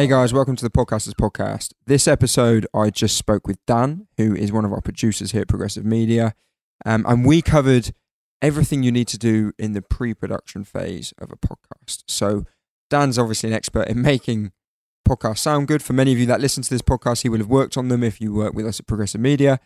Hey guys, welcome to the Podcasters Podcast. This episode, I just spoke with Dan, who is one of our producers here at Progressive Media, um, and we covered everything you need to do in the pre-production phase of a podcast. So, Dan's obviously an expert in making podcasts sound good. For many of you that listen to this podcast, he will have worked on them if you work with us at Progressive Media.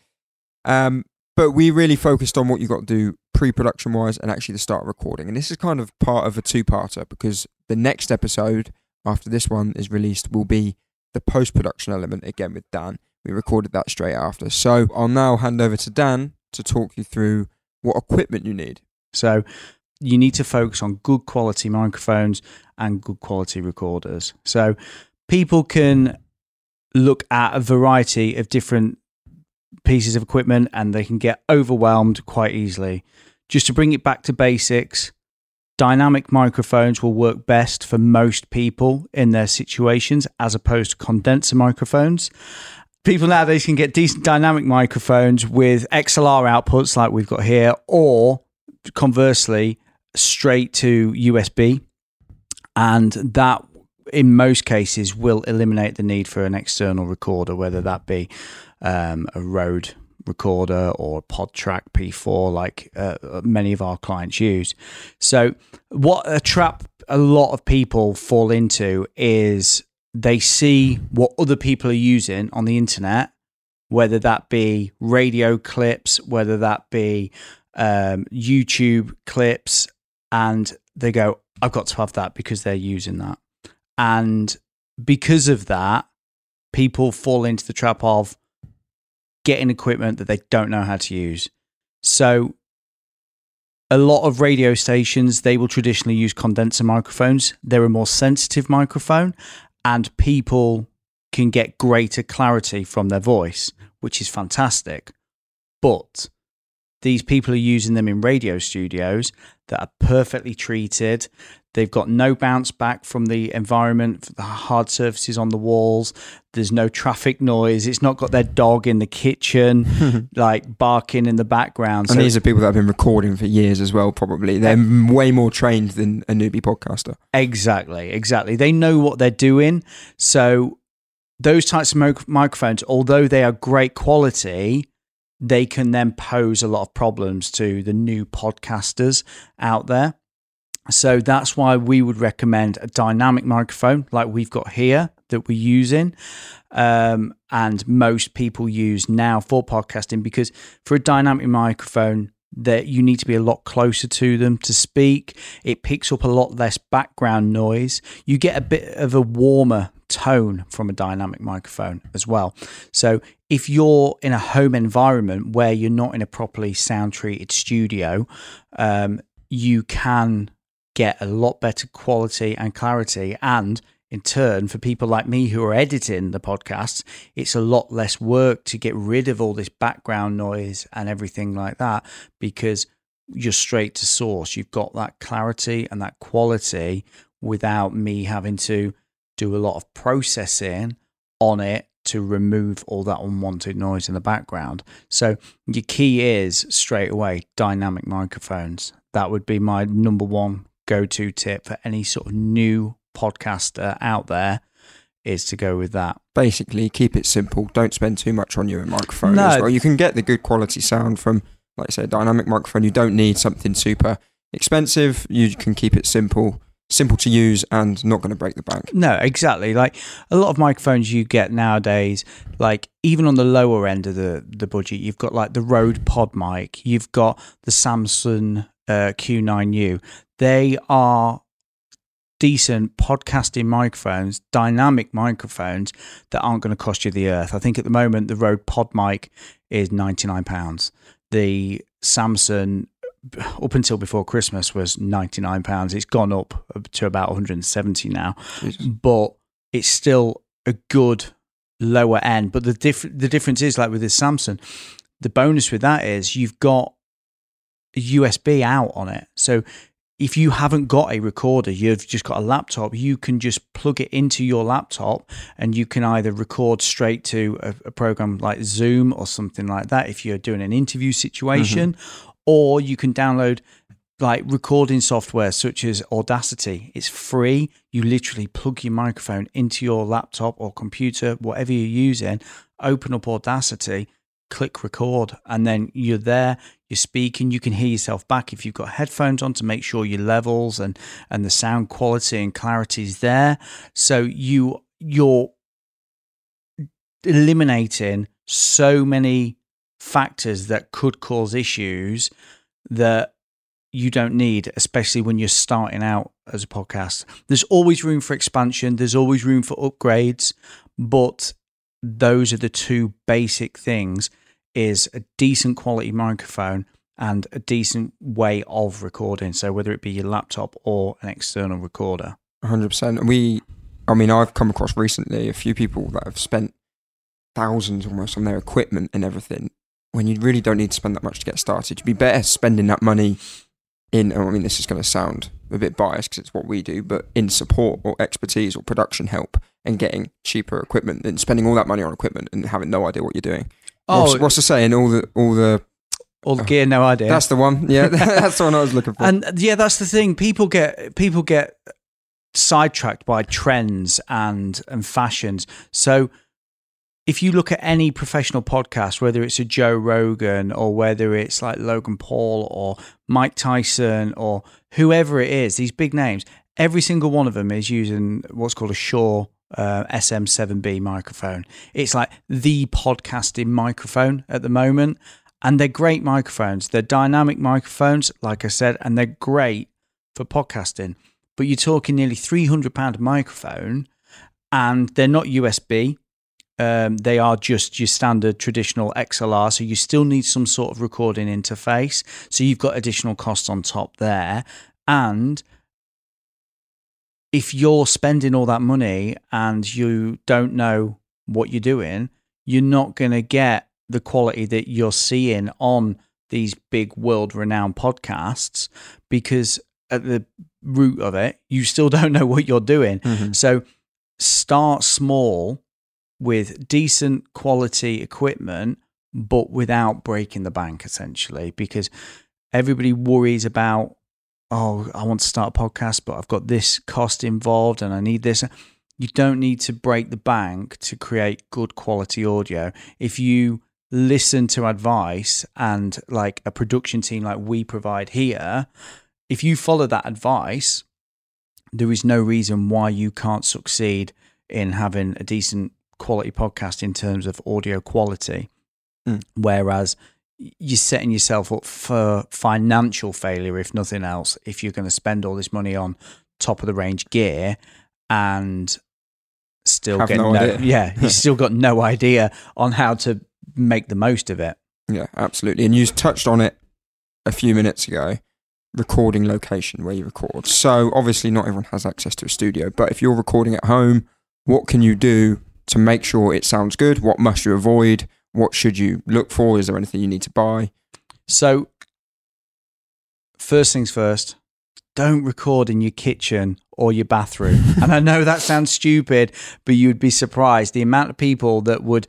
Um, but we really focused on what you've got to do pre-production wise and actually the start of recording. And this is kind of part of a two-parter because the next episode after this one is released will be the post-production element again with Dan. We recorded that straight after. So I'll now hand over to Dan to talk you through what equipment you need. So you need to focus on good quality microphones and good quality recorders. So people can look at a variety of different pieces of equipment and they can get overwhelmed quite easily. Just to bring it back to basics, dynamic microphones will work best for most people in their situations as opposed to condenser microphones. People nowadays can get decent dynamic microphones with XLR outputs like we've got here, or conversely, straight to USB. And that, in most cases, will eliminate the need for an external recorder, whether that be um, a Rode recorder or PodTrak P4, like uh, many of our clients use. So, what a trap a lot of people fall into is they see what other people are using on the internet, whether that be radio clips, whether that be um, YouTube clips, and they go, I've got to have that because they're using that. And because of that, people fall into the trap of, getting equipment that they don't know how to use. So a lot of radio stations they will traditionally use condenser microphones. They're a more sensitive microphone and people can get greater clarity from their voice, which is fantastic. But these people are using them in radio studios that are perfectly treated. They've got no bounce back from the environment, the hard surfaces on the walls. There's no traffic noise. It's not got their dog in the kitchen, like barking in the background. And so, these are people that have been recording for years as well, probably. They're way more trained than a newbie podcaster. Exactly, exactly. They know what they're doing. So, those types of microphones, although they are great quality, they can then pose a lot of problems to the new podcasters out there. So that's why we would recommend a dynamic microphone like we've got here that we're using. Um, and most people use now for podcasting because for a dynamic microphone, that you need to be a lot closer to them to speak. It picks up a lot less background noise. You get a bit of a warmer tone from a dynamic microphone as well. So if you're in a home environment where you're not in a properly sound treated studio, um, you can get a lot better quality and clarity. And in turn, for people like me who are editing the podcasts, it's a lot less work to get rid of all this background noise and everything like that because you're straight to source. You've got that clarity and that quality without me having to do a lot of processing on it to remove all that unwanted noise in the background. So your key is straight away dynamic microphones. That would be my number one go-to tip for any sort of new podcaster out there is to go with that. Basically, keep it simple. Don't spend too much on your microphone no. as well. You can get the good quality sound from, like I say, a dynamic microphone. You don't need something super expensive. You can keep it simple simple to use and not going to break the bank. No, exactly. Like a lot of microphones you get nowadays, like even on the lower end of the the budget, you've got like the Rode PodMic, you've got the Samson uh, Q9U. They are decent podcasting microphones, dynamic microphones that aren't going to cost you the earth. I think at the moment the Rode PodMic is ninety nine pounds. The Samson up until before Christmas was ninety nine pounds. It's gone up to about one hundred and seventy now, but it's still a good lower end. But the diff- the difference is like with this Samson, the bonus with that is you've got USB out on it, so. If you haven't got a recorder, you've just got a laptop, you can just plug it into your laptop and you can either record straight to a, a program like Zoom or something like that if you're doing an interview situation, mm-hmm or you can download like recording software such as Audacity. It's free. You literally plug your microphone into your laptop or computer, whatever you're using, open up Audacity, click record, and then you're there, you're speaking, you can hear yourself back if you've got headphones on to make sure your levels and and the sound quality and clarity is there. So you you're eliminating so many factors that could cause issues that you don't need, especially when you're starting out as a podcast. There's always room for expansion, there's always room for upgrades, but those are the two basic things is a decent quality microphone and a decent way of recording. So whether it be your laptop or an external recorder. 100%. We, I mean, I've come across recently a few people that have spent thousands almost on their equipment and everything when you really don't need to spend that much to get started. You'd be better spending that money in, I mean, this is going to sound a bit biased because it's what we do, but in support or expertise or production help and getting cheaper equipment than spending all that money on equipment and having no idea what you're doing. Oh, what's, what's the saying? All the, all the, all the gear, no idea. that's the one. Yeah, that's the one I was looking for. and yeah, that's the thing. People get people get sidetracked by trends and and fashions. So if you look at any professional podcast, whether it's a Joe Rogan or whether it's like Logan Paul or Mike Tyson or whoever it is, these big names, every single one of them is using what's called a Shure uh, SM7B microphone. It's like the podcasting microphone at the moment. And they're great microphones. They're dynamic microphones, like I said, and they're great for podcasting. But you're talking nearly £300 microphone, and they're not USB um, they are just your standard traditional XLR. So you still need some sort of recording interface. So you've got additional costs on top there. And if you're spending all that money and you don't know what you're doing, you're not going to get the quality that you're seeing on these big world renowned podcasts because at the root of it, you still don't know what you're doing. Mm-hmm. So start small with decent quality equipment, but without breaking the bank, essentially, because everybody worries about, oh, I want to start a podcast, but I've got this cost involved and I need this. You don't need to break the bank to create good quality audio. If you listen to advice and like a production team like we provide here, if you follow that advice, there is no reason why you can't succeed in having a decent quality podcast in terms of audio quality. Mm. Whereas you're setting yourself up for financial failure, if nothing else, if you're going to spend all this money on top of the range gear and still Have get no, no yeah, you still got no idea on how to make the most of it. Yeah, absolutely. And you touched on it a few minutes ago recording location where you record. So obviously not everyone has access to a studio, but if you're recording at home, what can you do to make sure it sounds good? What must you avoid? What should you look for? Is there anything you need to buy? So, first things first, don't record in your kitchen or your bathroom. and I know that sounds stupid, but you'd be surprised the amount of people that would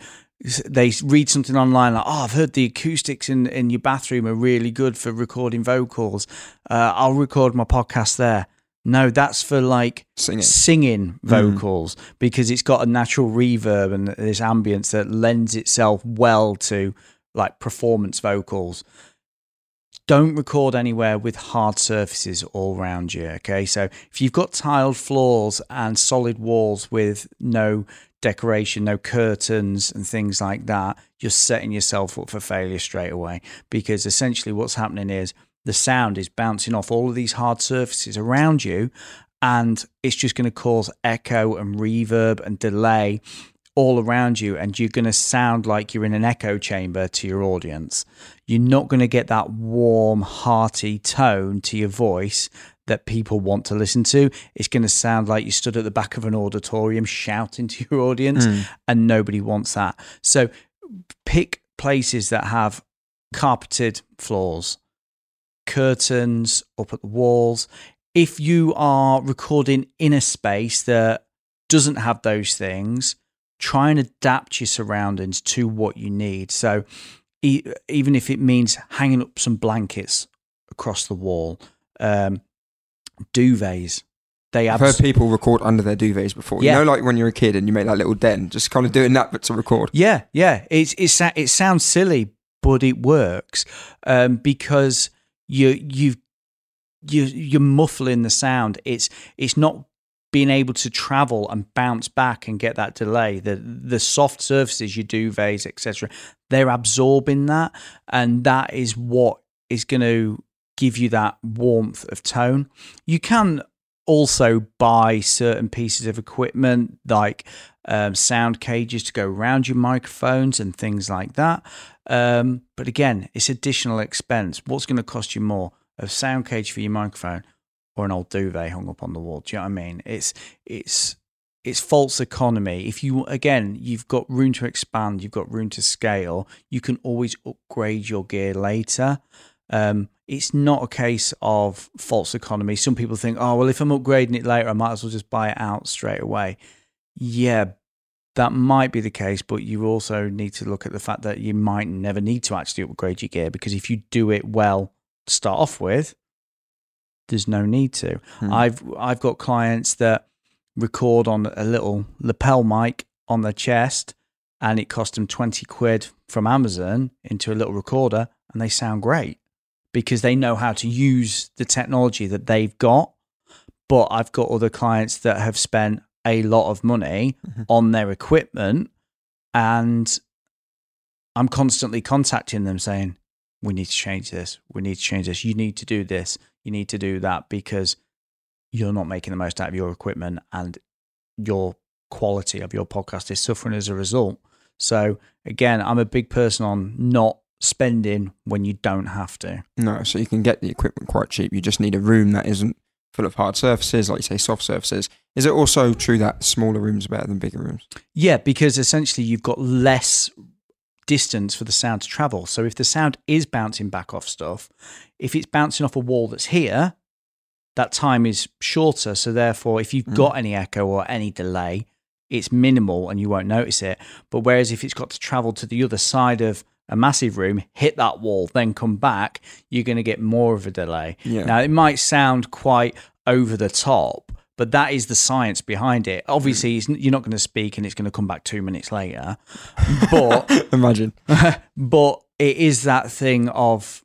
they read something online like, "Oh, I've heard the acoustics in in your bathroom are really good for recording vocals. Uh, I'll record my podcast there." No, that's for like singing, singing mm. vocals mm. because it's got a natural reverb and this ambience that lends itself well to like performance vocals. Don't record anywhere with hard surfaces all around you. Okay, so if you've got tiled floors and solid walls with no decoration, no curtains, and things like that, you're setting yourself up for failure straight away because essentially what's happening is the sound is bouncing off all of these hard surfaces around you and it's just going to cause echo and reverb and delay all around you and you're going to sound like you're in an echo chamber to your audience. You're not going to get that warm hearty tone to your voice that people want to listen to. It's going to sound like you stood at the back of an auditorium shouting to your audience mm. and nobody wants that. So pick places that have carpeted floors curtains up at the walls. If you are recording in a space that doesn't have those things, try and adapt your surroundings to what you need. So, e- even if it means hanging up some blankets across the wall um, duvets. They I've heard people record under their duvets before. Yeah. You know, like when you're a kid and you make that little den, just kind of doing that, but to record. Yeah, yeah. It's it's it sounds silly, but it works um, because you you you you're muffling the sound. It's it's not being able to travel and bounce back and get that delay. The the soft surfaces, your duvets, etc. They're absorbing that, and that is what is going to give you that warmth of tone. You can also buy certain pieces of equipment like um, sound cages to go around your microphones and things like that. Um, but again, it's additional expense. What's going to cost you more? A sound cage for your microphone or an old duvet hung up on the wall? Do you know what I mean? It's it's it's false economy. If you again, you've got room to expand, you've got room to scale. You can always upgrade your gear later. Um, it's not a case of false economy. Some people think, oh well, if I'm upgrading it later, I might as well just buy it out straight away. Yeah, that might be the case, but you also need to look at the fact that you might never need to actually upgrade your gear because if you do it well to start off with, there's no need to. Hmm. I've I've got clients that record on a little lapel mic on their chest and it cost them 20 quid from Amazon into a little recorder and they sound great because they know how to use the technology that they've got. But I've got other clients that have spent a lot of money Mhm. on their equipment and I'm constantly contacting them saying, we need to change this. We need to change this. You need to do this. You need to do that because you're not making the most out of your equipment and your quality of your podcast is suffering as a result. So, again, I'm a big person on not spending when you don't have to. No, so you can get the equipment quite cheap. You just need a room that isn't full of hard surfaces, like you say, soft surfaces. Is it also true that smaller rooms are better than bigger rooms? Yeah, because essentially you've got less distance for the sound to travel. So if the sound is bouncing back off stuff, if it's bouncing off a wall that's here, that time is shorter. So therefore, if you've Mm. got any echo or any delay, it's minimal and you won't notice it. But whereas if it's got to travel to the other side of a massive room, hit that wall, then come back, you're going to get more of a delay. Yeah. Now, it might sound quite over the top, but that is the science behind it. Obviously, it's, you're not going to speak and it's going to come back two minutes later. But Imagine. but it is that thing of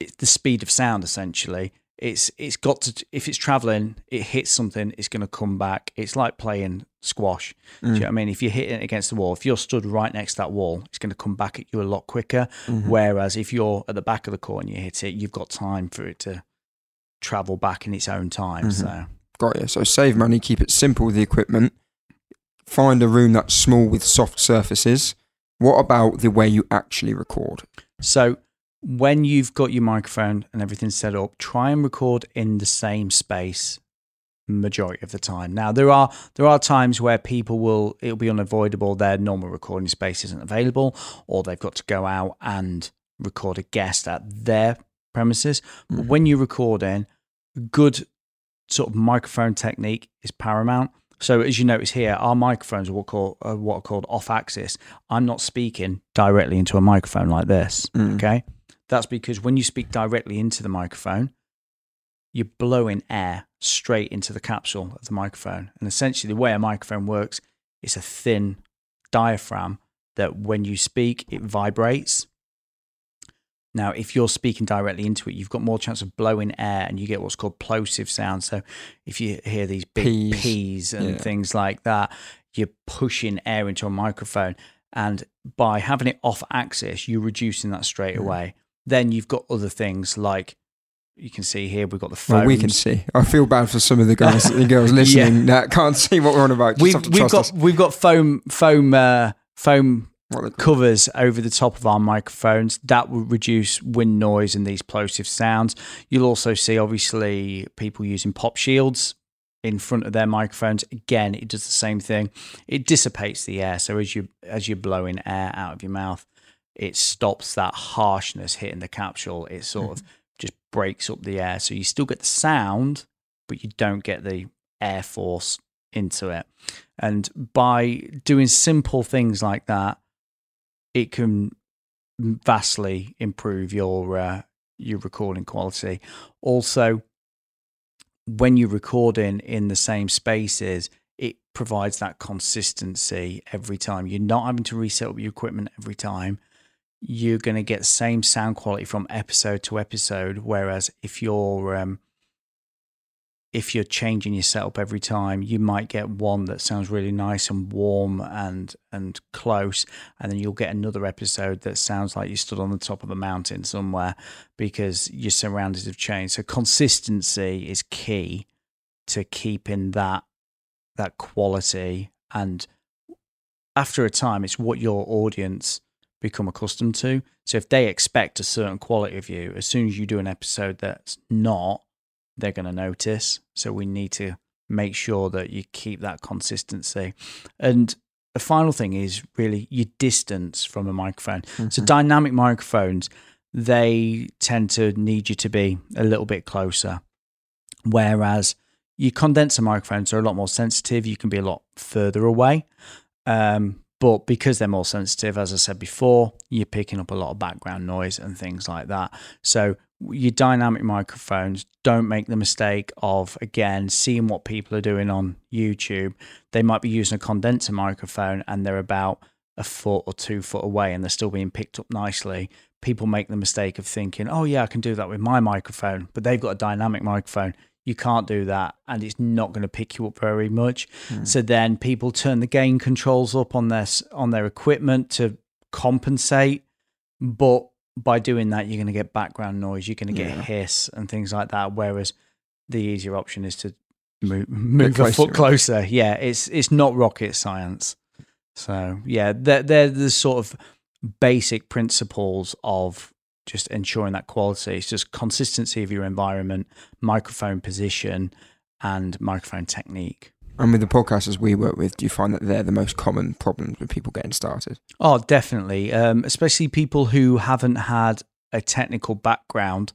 it's the speed of sound essentially it's it's got to if it's traveling it hits something it's going to come back it's like playing squash do you know Mm. what i mean if you're hitting it against the wall if you're stood right next to that wall it's going to come back at you a lot quicker Mhm. whereas if you're at the back of the court and you hit it you've got time for it to travel back in its own time Mhm. so Got you. So save money, keep it simple with the equipment. Find a room that's small with soft surfaces. What about the way you actually record? So when you've got your microphone and everything set up, try and record in the same space majority of the time. Now there are there are times where people will it'll be unavoidable their normal recording space isn't available or they've got to go out and record a guest at their premises. But Mhm. when you're recording, good sort of microphone technique is paramount. So as you notice here, our microphones are what, call, are what are called off axis. I'm not speaking directly into a microphone like this. Mm. Okay. That's because when you speak directly into the microphone, you're blowing air straight into the capsule of the microphone. And essentially, the way a microphone works, it's a thin diaphragm that when you speak, it vibrates. Now, if you're speaking directly into it, you've got more chance of blowing air and you get what's called plosive sound. So if you hear these big Peas. P's and Yeah. things like that, you're pushing air into a microphone. And by having it off axis, you're reducing that straight away. Then you've got other things like you can see here, we've got the phones. Well, we can see. I feel bad for some of the guys and girls listening that can't see what we're on about. Just We've, we've got us. we've got foam foam uh, foam covers over the top of our microphones that will reduce wind noise and these plosive sounds. You'll also see, obviously, people using pop shields in front of their microphones. Again, it does the same thing. It dissipates the air, so as you as you're blowing air out of your mouth, it stops that harshness hitting the capsule. It sort of just breaks up the air, so you still get the sound, but you don't get the air force into it. And by doing simple things like that, it can vastly improve your uh, your recording quality. Also, when you're recording in the same spaces, it provides that consistency every time. You're not having to reset up your equipment every time. You're going to get same sound quality from episode to episode. Whereas if you're um, if you're changing your setup every time, you might get one that sounds really nice and warm and and close, and then you'll get another episode that sounds like you stood on the top of a mountain somewhere because your surroundings have changed. So consistency is key to keeping that that quality and after a time it's what your audience become accustomed to. So if they expect a certain quality of you, as soon as you do an episode that's not they're going to notice. So we need to make sure that you keep that consistency. And the final thing is really your distance from a microphone. Mm-hmm. So dynamic microphones, they tend to need you to be a little bit closer. Whereas your condenser microphones are a lot more sensitive. You can be a lot further away. Um, but because they're more sensitive, as I said before, you're picking up a lot of background noise and things like that. So your dynamic microphones don't make the mistake of again seeing what people are doing on YouTube. They might be using a condenser microphone and they're about a foot or two foot away and they're still being picked up nicely. People make the mistake of thinking, oh, yeah, I can do that with my microphone, but they've got a dynamic microphone. You can't do that, and it's not going to pick you up very much. Mm. So then people turn the gain controls up on their on their equipment to compensate, but by doing that, you're going to get background noise, you're going to get yeah. hiss and things like that. Whereas the easier option is to move, move a foot closer. Yeah, it's it's not rocket science. So yeah, they're, they're the sort of basic principles of just ensuring that quality. It's just consistency of your environment, microphone position, and microphone technique. And with the podcasters we work with, do you find that they're the most common problems with people getting started? Oh, definitely. Um, especially people who haven't had a technical background.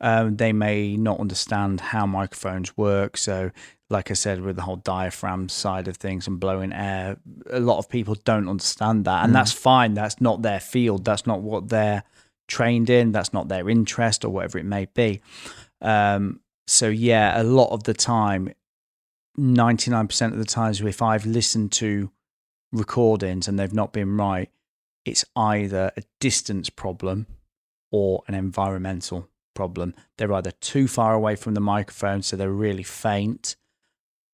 Um, they may not understand how microphones work. So, like I said, with the whole diaphragm side of things and blowing air, a lot of people don't understand that. And mm. that's fine. That's not their field. That's not what they're trained in. That's not their interest or whatever it may be. Um, so, yeah, a lot of the time, 99% of the times if I've listened to recordings and they've not been right, it's either a distance problem or an environmental problem. They're either too far away from the microphone, so they're really faint,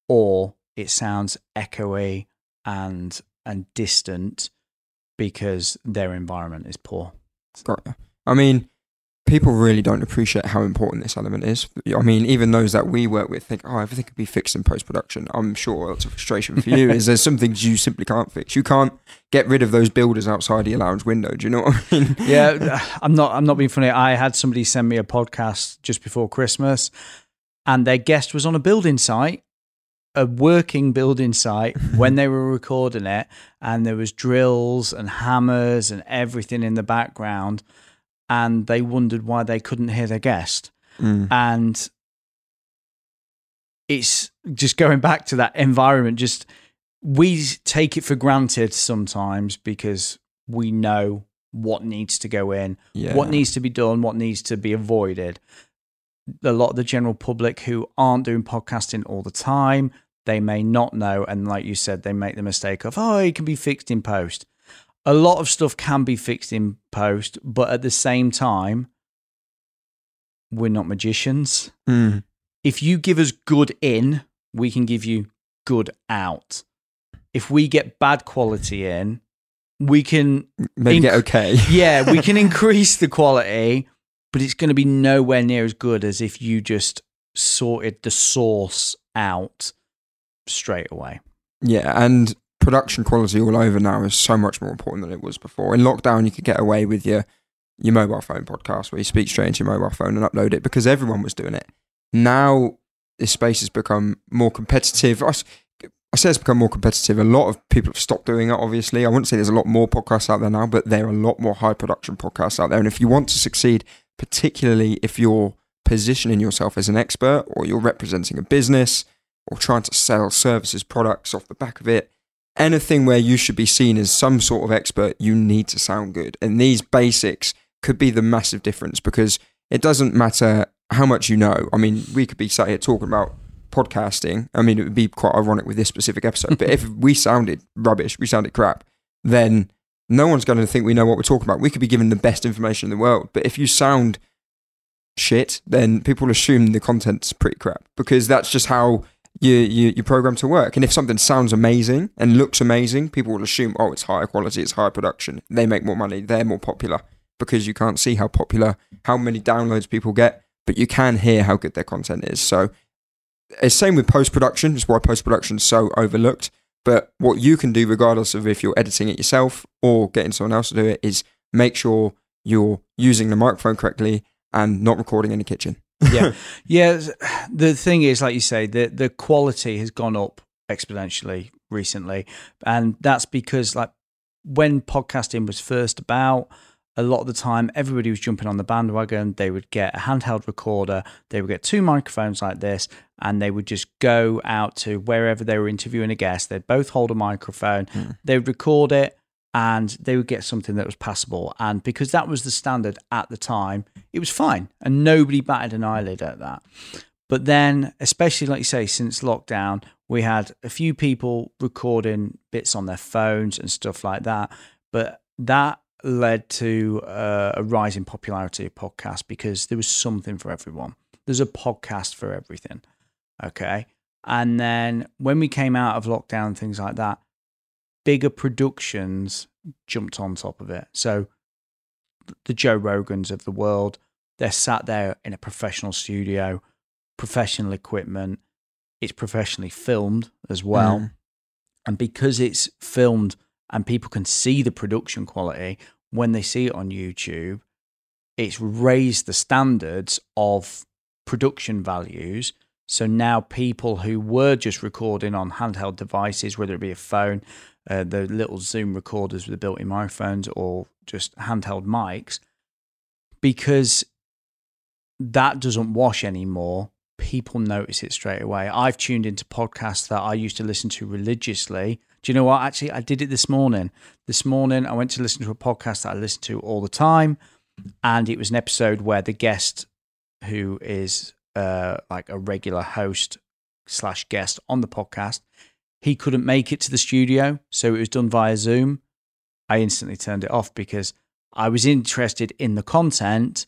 or it sounds echoey and and distant because their environment is poor. I mean, people really don't appreciate how important this element is. I mean, even those that we work with think, oh, everything could be fixed in post production. I'm sure that's a frustration for you. is there's some things you simply can't fix. You can't get rid of those builders outside your lounge window. Do you know what I mean? yeah, I'm not. I'm not being funny. I had somebody send me a podcast just before Christmas, and their guest was on a building site. A working building site when they were recording it, and there was drills and hammers and everything in the background and they wondered why they couldn't hear their guest. Mm. And it's just going back to that environment, just we take it for granted sometimes because we know what needs to go in, yeah. what needs to be done, what needs to be avoided. A lot of the general public who aren't doing podcasting all the time, they may not know. And like you said, they make the mistake of, oh, it can be fixed in post a lot of stuff can be fixed in post, but at the same time, we're not magicians. Mm. If you give us good in, we can give you good out. If we get bad quality in, we can maybe inc- get okay. yeah, we can increase the quality, but it's going to be nowhere near as good as if you just sorted the source out straight away. Yeah, and production quality all over now is so much more important than it was before. In lockdown, you could get away with your your mobile phone podcast where you speak straight into your mobile phone and upload it because everyone was doing it. Now this space has become more competitive. I, I say it's become more competitive. A lot of people have stopped doing it. Obviously, I wouldn't say there's a lot more podcasts out there now, but there are a lot more high production podcasts out there. And if you want to succeed, particularly if you're positioning yourself as an expert or you're representing a business or trying to sell services, products off the back of it, anything where you should be seen as some sort of expert, you need to sound good. And these basics could be the massive difference because it doesn't matter how much you know. I mean, we could be sat here talking about podcasting. I mean, it would be quite ironic with this specific episode, but if we sounded rubbish, we sounded crap, then no one's going to think we know what we're talking about. We could be given the best information in the world, but if you sound shit, then people assume the content's pretty crap because that's just how you, you you program to work. And if something sounds amazing and looks amazing, people will assume, oh, it's higher quality, it's higher production, they make more money, they're more popular because you can't see how popular, how many downloads people get, but you can hear how good their content is. So it's same with post production. It's why post production is so overlooked. But what you can do, regardless of if you're editing it yourself or getting someone else to do it, is make sure you're using the microphone correctly and not recording in the kitchen. Yeah, yeah. The thing is, like you say, the the quality has gone up exponentially recently, and that's because like when podcasting was first about, a lot of the time everybody was jumping on the bandwagon. They would get a handheld recorder, they would get two microphones like this, and they would just go out to wherever they were interviewing a guest. They'd both hold a microphone, Mm. they would record it, and they would get something that was passable. And because that was the standard at the time, it was fine, and nobody batted an eyelid at that. But then, especially like you say, since lockdown, we had a few people recording bits on their phones and stuff like that. But that led to uh, a rise in popularity of podcasts because there was something for everyone. There's a podcast for everything. Okay. And then when we came out of lockdown things like that, bigger productions jumped on top of it. So the Joe Rogans of the world, they're sat there in a professional studio, professional equipment. It's professionally filmed as well. Mm. And because it's filmed and people can see the production quality when they see it on YouTube, it's raised the standards of production values. So now people who were just recording on handheld devices, whether it be a phone, uh, the little Zoom recorders with the built in microphones, or just handheld mics, because that doesn't wash anymore, people notice it straight away. I've tuned into podcasts that I used to listen to religiously. Do you know what? Actually, I did it this morning. This morning, I went to listen to a podcast that I listen to all the time, and it was an episode where the guest, who is uh, like a regular host slash guest on the podcast, he couldn't make it to the studio, so it was done via Zoom. I instantly turned it off because I was interested in the content,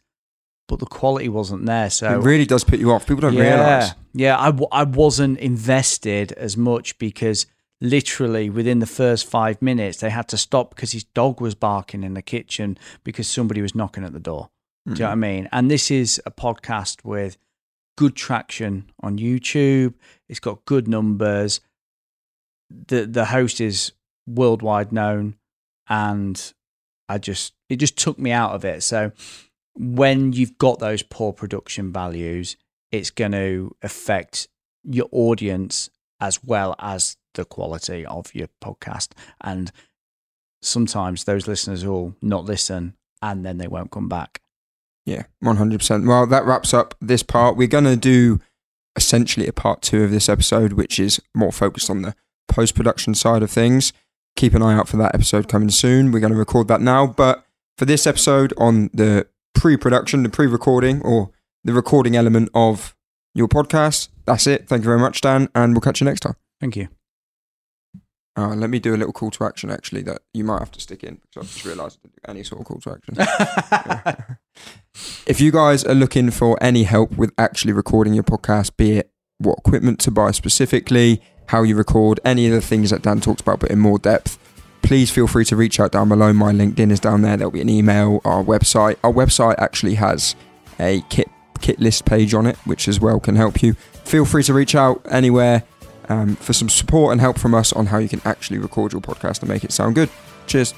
but the quality wasn't there. So it really does put you off. People don't yeah, realize. Yeah, I, w- I wasn't invested as much because literally within the first five minutes, they had to stop because his dog was barking in the kitchen because somebody was knocking at the door. Do you know mm. what I mean? And this is a podcast with good traction on YouTube. It's got good numbers. The the host is worldwide known and I just it just took me out of it. So when you've got those poor production values, it's going to affect your audience as well as the quality of your podcast. And sometimes those listeners will not listen and then they won't come back. Yeah, one hundred percent. Well, that wraps up this part. We're gonna do essentially a part two of this episode, which is more focused on the post production side of things. Keep an eye out for that episode coming soon. We're gonna record that now, but for this episode on the pre production, the pre recording, or the recording element of your podcast, that's it. Thank you very much, Dan, and we'll catch you next time. Thank you. Uh, let me do a little call to action actually that you might have to stick in because I've just realised I didn't do any sort of call to action. if you guys are looking for any help with actually recording your podcast, be it what equipment to buy specifically, how you record, any of the things that Dan talks about, but in more depth, please feel free to reach out down below. My LinkedIn is down there. There'll be an email, our website. Our website actually has a kit kit list page on it, which as well can help you. Feel free to reach out anywhere um, for some support and help from us on how you can actually record your podcast and make it sound good. Cheers.